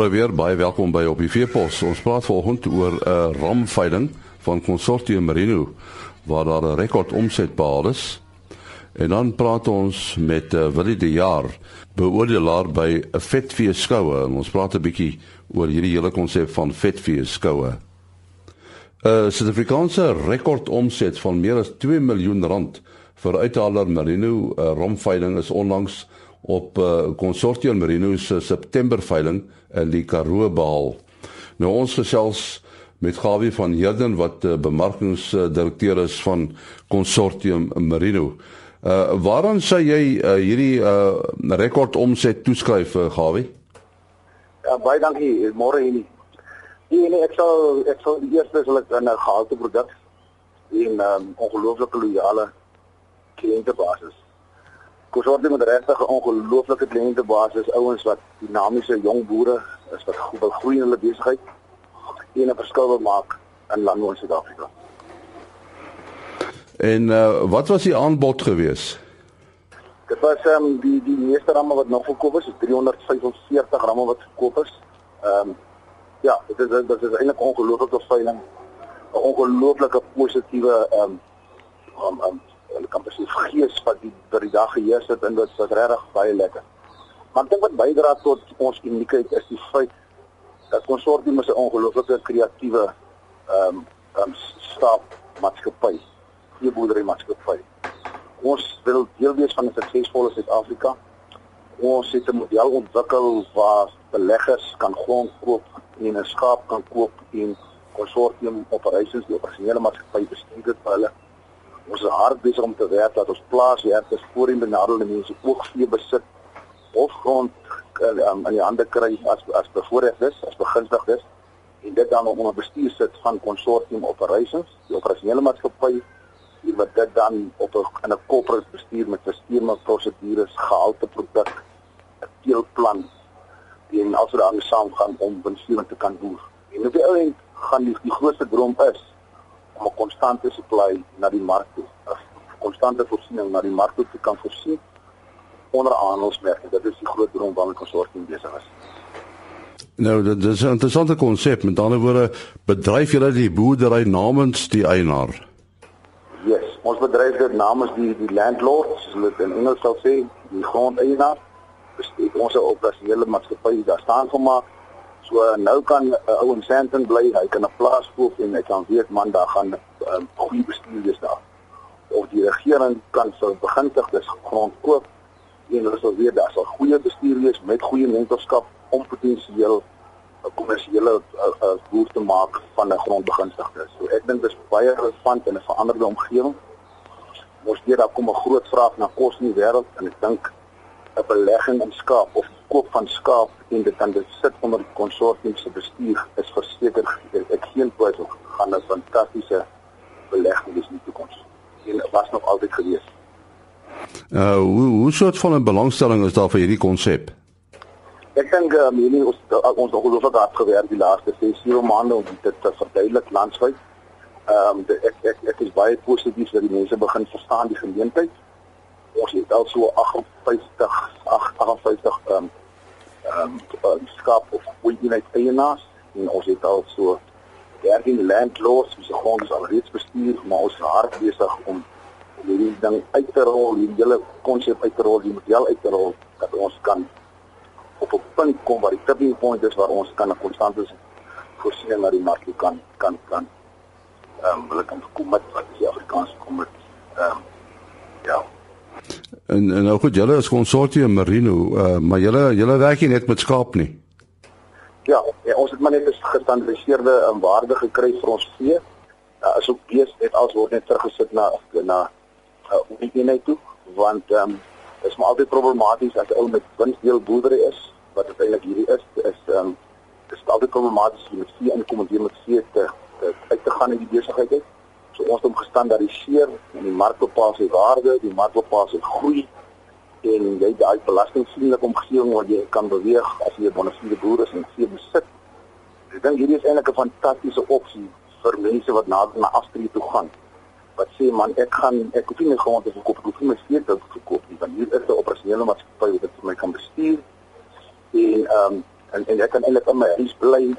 Môre weer baie welkom by op die Veepos. Ons praat vanoggend oor 'n uh, ramveiling van Consortium Merino waar daar 'n rekord omset behaal is. En dan praat ons met uh, Willie de Jaar, beoordelaar by 'n vetvee skoue. Ons praat 'n bietjie oor hierdie hele konsep van vetvee skoue. 'n uh, Suid-Afrikaanse rekord omset van meer as 2 miljoen rand vir uithaler Merino uh, ramveiling is onlangs op uh, Consortium Merino se September veiling in die Karoo behaal. Nou ons gesels met Gawie van Herden wat uh, bemarkingsdirekteur is van Consortium Merino. Uh waaraan sê jy uh, hierdie uh rekord omset toeskryf uh, Gawie? Ja baie dankie. Môre hier. Nee nee, ek sal ek sal die eerste sal ek 'n gehalte produk en 'n um, ongelooflike loyale kliëntebasis Konsortium met regtig 'n ongelooflike kliëntebasis, ouens wat dinamiese jong boere is wat goed wil groei in hulle besigheid en 'n verskil wil maak in landbou in Suid-Afrika. En uh, wat was die aanbod gewees? Dit was ehm um, die die meeste ramme wat nog verkoop is, is 345 ramme wat verkoop is. Ehm um, ja, dit is dit is eintlik ongelooflike veiling. 'n Ongelooflike positiewe ehm um, um, um, hulle kan presies gees wat die vir die dag geheers het en dit was regtig baie lekker. Maar ek dink wat bydra tot ons uniekheid is die feit dat konsortium 'n ongelooflike kreatiewe ehm um, um, stap maatskappy, die boerdery maatskappy. Ons wil deel wees van 'n suksesvolle Suid-Afrika. Ons het 'n model ontwikkel waar beleggers kan grond koop en 'n skaap kan koop en konsortium operations die operasionele maatskappy bestuur dit vir hulle ons is hard besig om te werk dat ons plaaswerkers voorheen benadelde mense ook vee besit of grond um, in die hande kry as as bevoorregtes, as begunstigdes en dit dan onder bestuur sit van consortium operations, die operasionele maatskappy en wat dit dan op 'n in 'n corporate bestuur met sisteme, prosedures, gehalte produk, 'n teelplan en also daarmee saamgaan om winsgewend te kan boer. En op die ou end gaan die, die grootste droom is om 'n konstante supply na die mark toe, 'n konstante voorsiening na die mark toe te kan voorsien onder handelsmerke. Dit is die groot droom waarmee konsortium besig is. Nou, dit is 'n interessante konsep. Met ander woorde, bedryf julle die boerdery namens die eienaar. Yes, ons bedryf dit namens die die landlord, soos hulle in Engels sal sê, die grondeienaar. Ons op as hele maatskappy daar staan gemaak So nou kan 'n uh, ou in Sandton bly, hy kan 'n plaas koop en hy kan weet man daar gaan 'n um, goeie bestuur wees daar. Of die regering kan sou beginsig dis grond koop en hulle sal weet daar sal goeie bestuur wees met goeie mentorskap om potensieel 'n kommersiële boer te maak van 'n grondbeginsigte. So ek dink dis baie relevant in 'n veranderde omgewing. Ons weet daar kom 'n groot vraag na kos in die wêreld en ek dink 'n belegging in skaap of koop van skaap en dit dan sit onder die konsortium se bestuur is verseker ek geen twyfel gaan 'n fantastiese belegging wees in die toekoms. En was nog altyd gewees. Uh hoe hoe soort van 'n belangstelling is daar vir hierdie konsep? Ek dink um, hierdie ons ons nog gelooflik hard gewerk die laaste 6 7 maande om dit te verduidelik landwyd. Ehm um, ek ek ek is baie positief dat die mense begin verstaan die geleentheid ons het al so 58 58 ehm um, ehm um, skap of eenheid eienaars en ons het al so 13 landlords wie se grond is alreeds bestuur maar ons is hard besig om hierdie ding uit te rol hierdie hele konsep uit te rol die model uit te rol dat ons kan op 'n punt kom waar die tipping point is waar ons kan 'n konstante voorsiening na die mark kan kan kan ehm um, hulle kan kom wat die Afrikaanse kom met ehm um, ja En en nou goed, julle is konsortium Merino, uh, maar julle julle werk nie net met skaap nie. Ja, ja ons het maar net 'n gestandardiseerde um, waarde gekry vir ons vee. Uh, as ook bees het als word net teruggesit na na uh, eenheid toe, want ehm um, is maar altyd problematies as 'n ou met winsdeel boerdery is, wat eintlik hierdie is, is ehm um, is altyd problematies met vee inkom en weer met vee te, te uit te gaan in die besigheid uit. So ons het hom gestandardiseer en die mark bepaal sy waarde, die mark bepaal sy groei en jy daai belastingvriendelike omgewing waar jy kan beweeg as jy 'n bonafide boer is en vee besit. Ek dink hierdie is eintlik 'n fantastiese opsie vir mense wat nader na Austrie toe gaan. Wat sê man, ek gaan ek hoef nie gewoon te verkoop, ek hoef nie my vee te verkoop nie, want hier is 'n operasionele maatskappy wat dit vir my kan bestuur. En ehm um, en en ek kan eintlik in my huis bly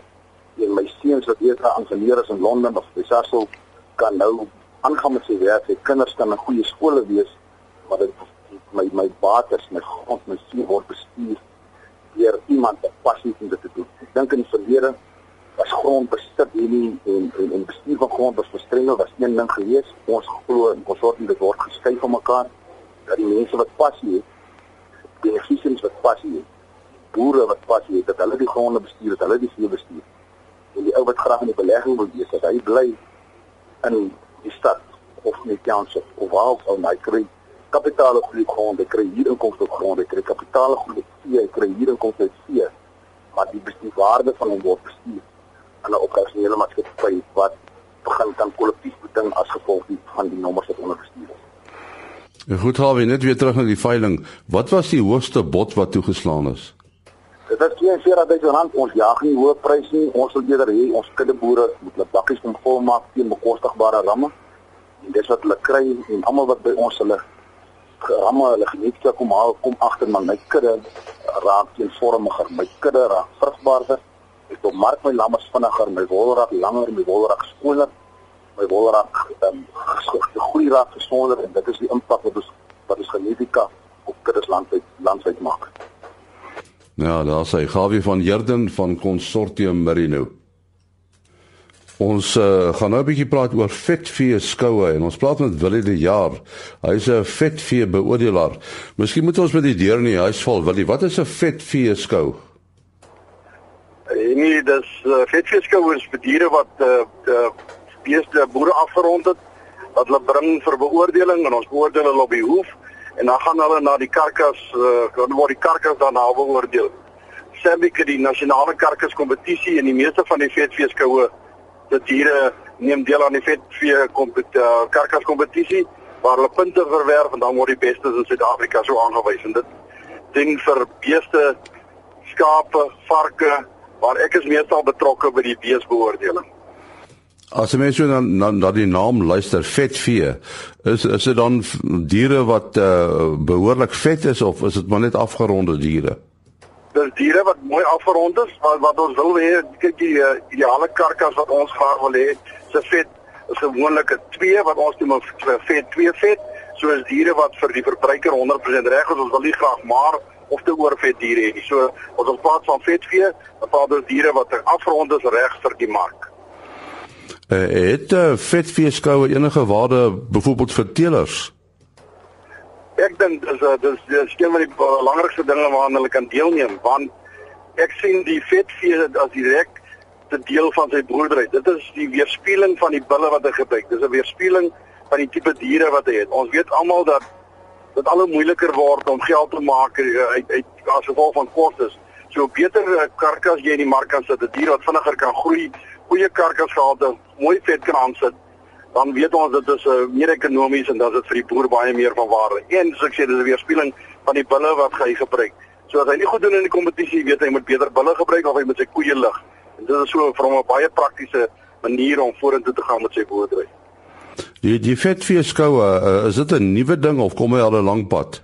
en my seuns wat eerder aan geleer is in Londen of by Sasol kan nou aangaan met sy werk. Sy kinders kan in goeie skole wees, maar dit my my bates, my grond, my see word bestuur deur iemand wat passie het om dit te doen. Ek dink in die verlede was grond besit hierdie en en en bestuur van grond was verstrengel was een ding gewees. Ons glo en ons sorg dit word geskei van mekaar dat die mense wat passie het, die efficiëns wat passie het, boere wat passie het, dat hulle die gronde bestuur, dat hulle die vee bestuur. En die ou wat graag in die belegging wil wees, dat hy bly in die stad of in die township of waar ook al hy kry kapitaal op die grond, hy kry hier inkomste op grond, hy kry kapitaal die vee, hy kry hier inkomste uit vee, maar die bestuurwaarde van hom word bestuur aan 'n operasionele maatskappy wat begin kan kollektief beding as gevolg van die nommers wat onder bestuur is. Goed, Harvey, net weer terug na die veiling. Wat was die hoogste bod wat toegeslaan is? Dit is 44000 rand. Ons jaag nie hoë pryse nie. Ons wil eerder hê ons kuddeboere moet hulle bakkies kom volmaak teen bekostigbare ramme. En dis wat hulle kry en almal wat by ons hulle ramme hulle geniet kom haal kom agter man my kudde raak eenvormiger. My kudde raak vrugbaarder. Ek op mark my lammers vinniger, my wol raak langer, my wol raak skoner my wol raak ehm um, groei raak gesonder en dit is die impak wat ons wat ons genetika op kuddes landwyd landwyd maak. Ja, daar sê Gawie van Herden van Consortium Merino. Ons uh, gaan nou 'n bietjie praat oor vetvee skoue en ons praat met Willie die jaar. Hy's 'n vetvee beoordelaar. Miskien moet ons met die deur in die huis val. Willie, wat is 'n vetvee skou? Eh, nee, dis uh, vetvee skou is vir diere wat uh, uh, beeste boere afgerond het wat hulle bring vir beoordeling en ons beoordeel hulle op die hoef en dan gaan hulle na die karkas uh, dan word die karkas dan na beoordeel. Sembik die nasionale karkas kompetisie en die meeste van die vetvee-skoue se diere neem deel aan die vetvee kompetisie uh, karkas kompetisie waar hulle punte verwerf en dan word die bestes in Suid-Afrika so aangewys en dit ding vir beeste skape, varke waar ek is meestal betrokke by die beesbeoordeling. As mens so dan dan dat die naam luister vetvee is is dit dan diere wat uh, behoorlik vet is of is dit maar net afgeronde diere? Dis diere wat mooi afgerond is wat wat ons wil hê kyk die uh, ideale karkas wat ons graag wil hê se vet is gewoonlik 'n 2 wat ons noem 'n vet 2 vet soos diere wat vir die verbruiker 100% reg is ons wil nie graag maar of te oorvet diere hê. So as ons praat van vetvee, dan praat ons diere wat afgerond is reg vir die mark. Uh, het uh, vetvee-skoue enige waarde byvoorbeeld vir teelers? Ek dink dis uh, dis dis een van die belangrikste dinge waaraan hulle kan deelneem want ek sien die vetvee as direk te deel van sy boerdery. Dit is die weerspieëling van die bulle wat hy gebruik. Dis 'n weerspieëling van die tipe diere wat hy het. Ons weet almal dat dit al hoe moeiliker word om geld te maak uit uit as gevolg van kostes. So beter karkas jy in die mark kan sit, 'n dier wat vinniger kan groei, goeie karkasgehalte, mooi vet kan aansit, dan weet ons dit is uh, meer ekonomies en dan is dit vir die boer baie meer van waarde. En soos ek sê, dis 'n weerspieëling van die bulle wat hy gebruik. So as hy nie goed doen in die kompetisie, weet hy moet beter bulle gebruik of hy moet sy koeie lig. En dit is so vir hom 'n baie praktiese manier om vorentoe te gaan met sy boerdery. Die die vetveeskoue, uh, is dit 'n nuwe ding of kom hy al 'n lang pad?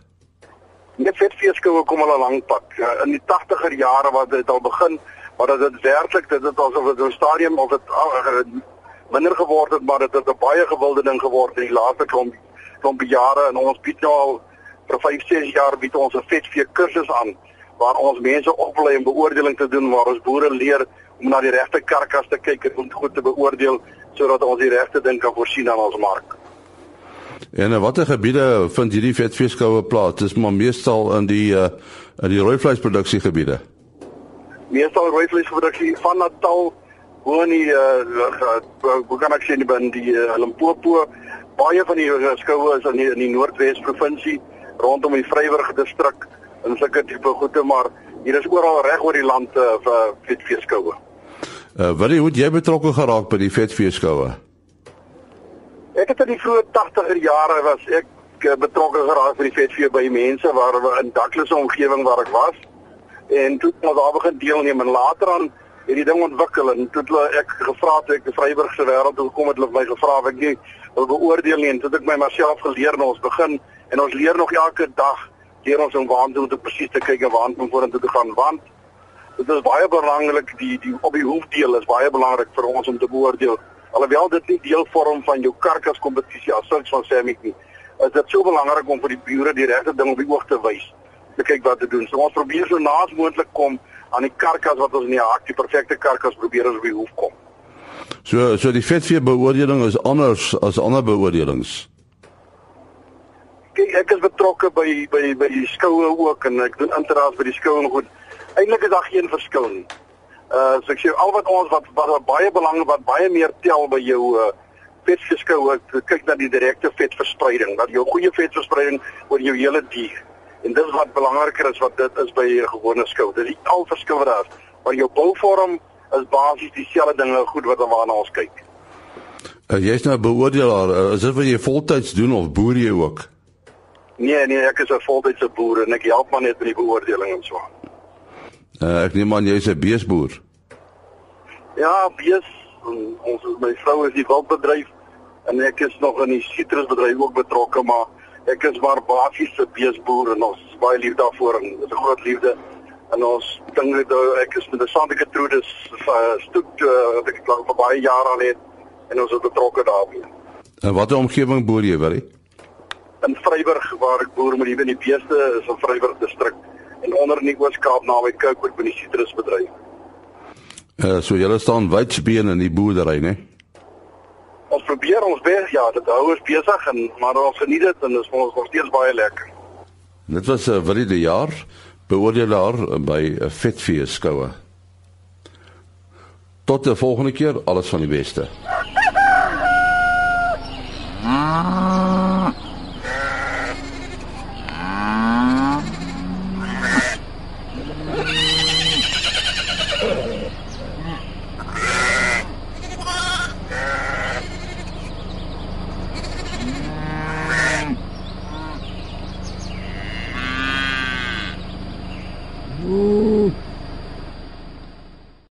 Die vetveeskoue kom al 'n lang pad. Uh, in die 80er jare wat dit al begin maar dit werklik dit het asof dit 'n stadium of dit uh, minder geword het maar dit het 'n baie gewilde ding geword in die laaste klomp klomp jare en ons bied nou al vir 5 6 jaar bied ons 'n vetvee kursus aan waar ons mense oplei om beoordeling te doen waar ons boere leer om na die regte karkas te kyk en om goed te beoordeel sodat ons die regte ding kan voorsien aan ons mark. En in watter gebiede vind hierdie vetveeskoue plaas? Dis maar meestal in die uh, in die rooi vleisproduksiegebiede meestal rooivleisproduksie van Natal woon die uh, hoe kan ek sê nie binne die uh, Limpopo baie van die skoue is in die, in die Noordwes provinsie rondom die Vryburg distrik en sulke tipe goede maar hier is oral reg oor die land uh, vir vetveeskoue. Uh, wat hoe jy betrokke geraak by die vetveeskoue? Ek het in die vroeë 80er jare was ek betrokke geraak by die vetvee by mense waar in Douglas omgewing waar ek was en toe het ons daar begin deelneem en later aan het die ding ontwikkel en toe het ek gevra het ek die Vryburgse wêreld toe kom het hulle my gevra of ek wil beoordeel nie en toe het ek my myself geleer en ons begin en ons leer nog elke dag leer ons om waantoe te presies te kyk en waantoe om vorentoe te gaan want Dit is baie belangrik die die op die hoefdeel is baie belangrik vir ons om te beoordeel. Alhoewel dit nie deel vorm van jou karkas kompetisie as sulks van Samik nie. Is dit so belangrik om vir die boere die regte ding op die oog te wys. Te kyk wat te doen. So ons probeer so naas moontlik kom aan die karkas wat ons in die hak die perfekte karkas probeer ons die hoef kom. So so die vetvee beoordeling is anders as ander beoordelings. Kyk, ek is betrokke by by by die skoue ook en ek doen interaas by die skoue en goed. Eintlik is daar geen verskil nie. Uh so ek sê al wat ons wat, wat, wat baie belangrik wat baie meer tel by jou uh vetgeskoue, kyk na die direkte vetverspreiding, dat jou goeie vetverspreiding oor jou hele dier. En dis wat belangriker is wat dit is by 'n gewone skou. Dis nie al verskil wat daar is, maar jou bouvorm is basies dieselfde dinge goed wat waarna ons kyk. Uh, Jy's nou 'n beoordelaar. Uh, is dit wat jy voltyds doen of boer jy ook? Nee nee, ek is 'n voltydse boer en ek help maar net met die beoordeling en so. Uh, ek neem aan jy's 'n beesboer. Ja, bees ons my vrou is die wildbedryf en ek is nog in die sitrusbedryf ook betrokke, maar ek is maar basies 'n beesboer en ons is baie lief daarvoor en is 'n groot liefde. En ons ding ek is met die Sandike Trudes stoet wat ek lank vir baie jare al het en ons is betrokke daarbey. En watter omgewing boer jy, Willie? in Vryburg waar ek boer met die in die beeste is in Vryburg distrik en onder in die Oos-Kaap naby Cookwood by die sitrusbedryf. Uh, so julle staan wydsbeen in die boerdery, né? Ons probeer ons bes, ja, dit hou ons besig en maar ons geniet dit en dit is vir ons nog steeds baie lekker. Dit was 'n uh, vir die jaar beoordelaar by 'n uh, vetvee skoue. Tot die volgende keer, alles van die beste. Ah.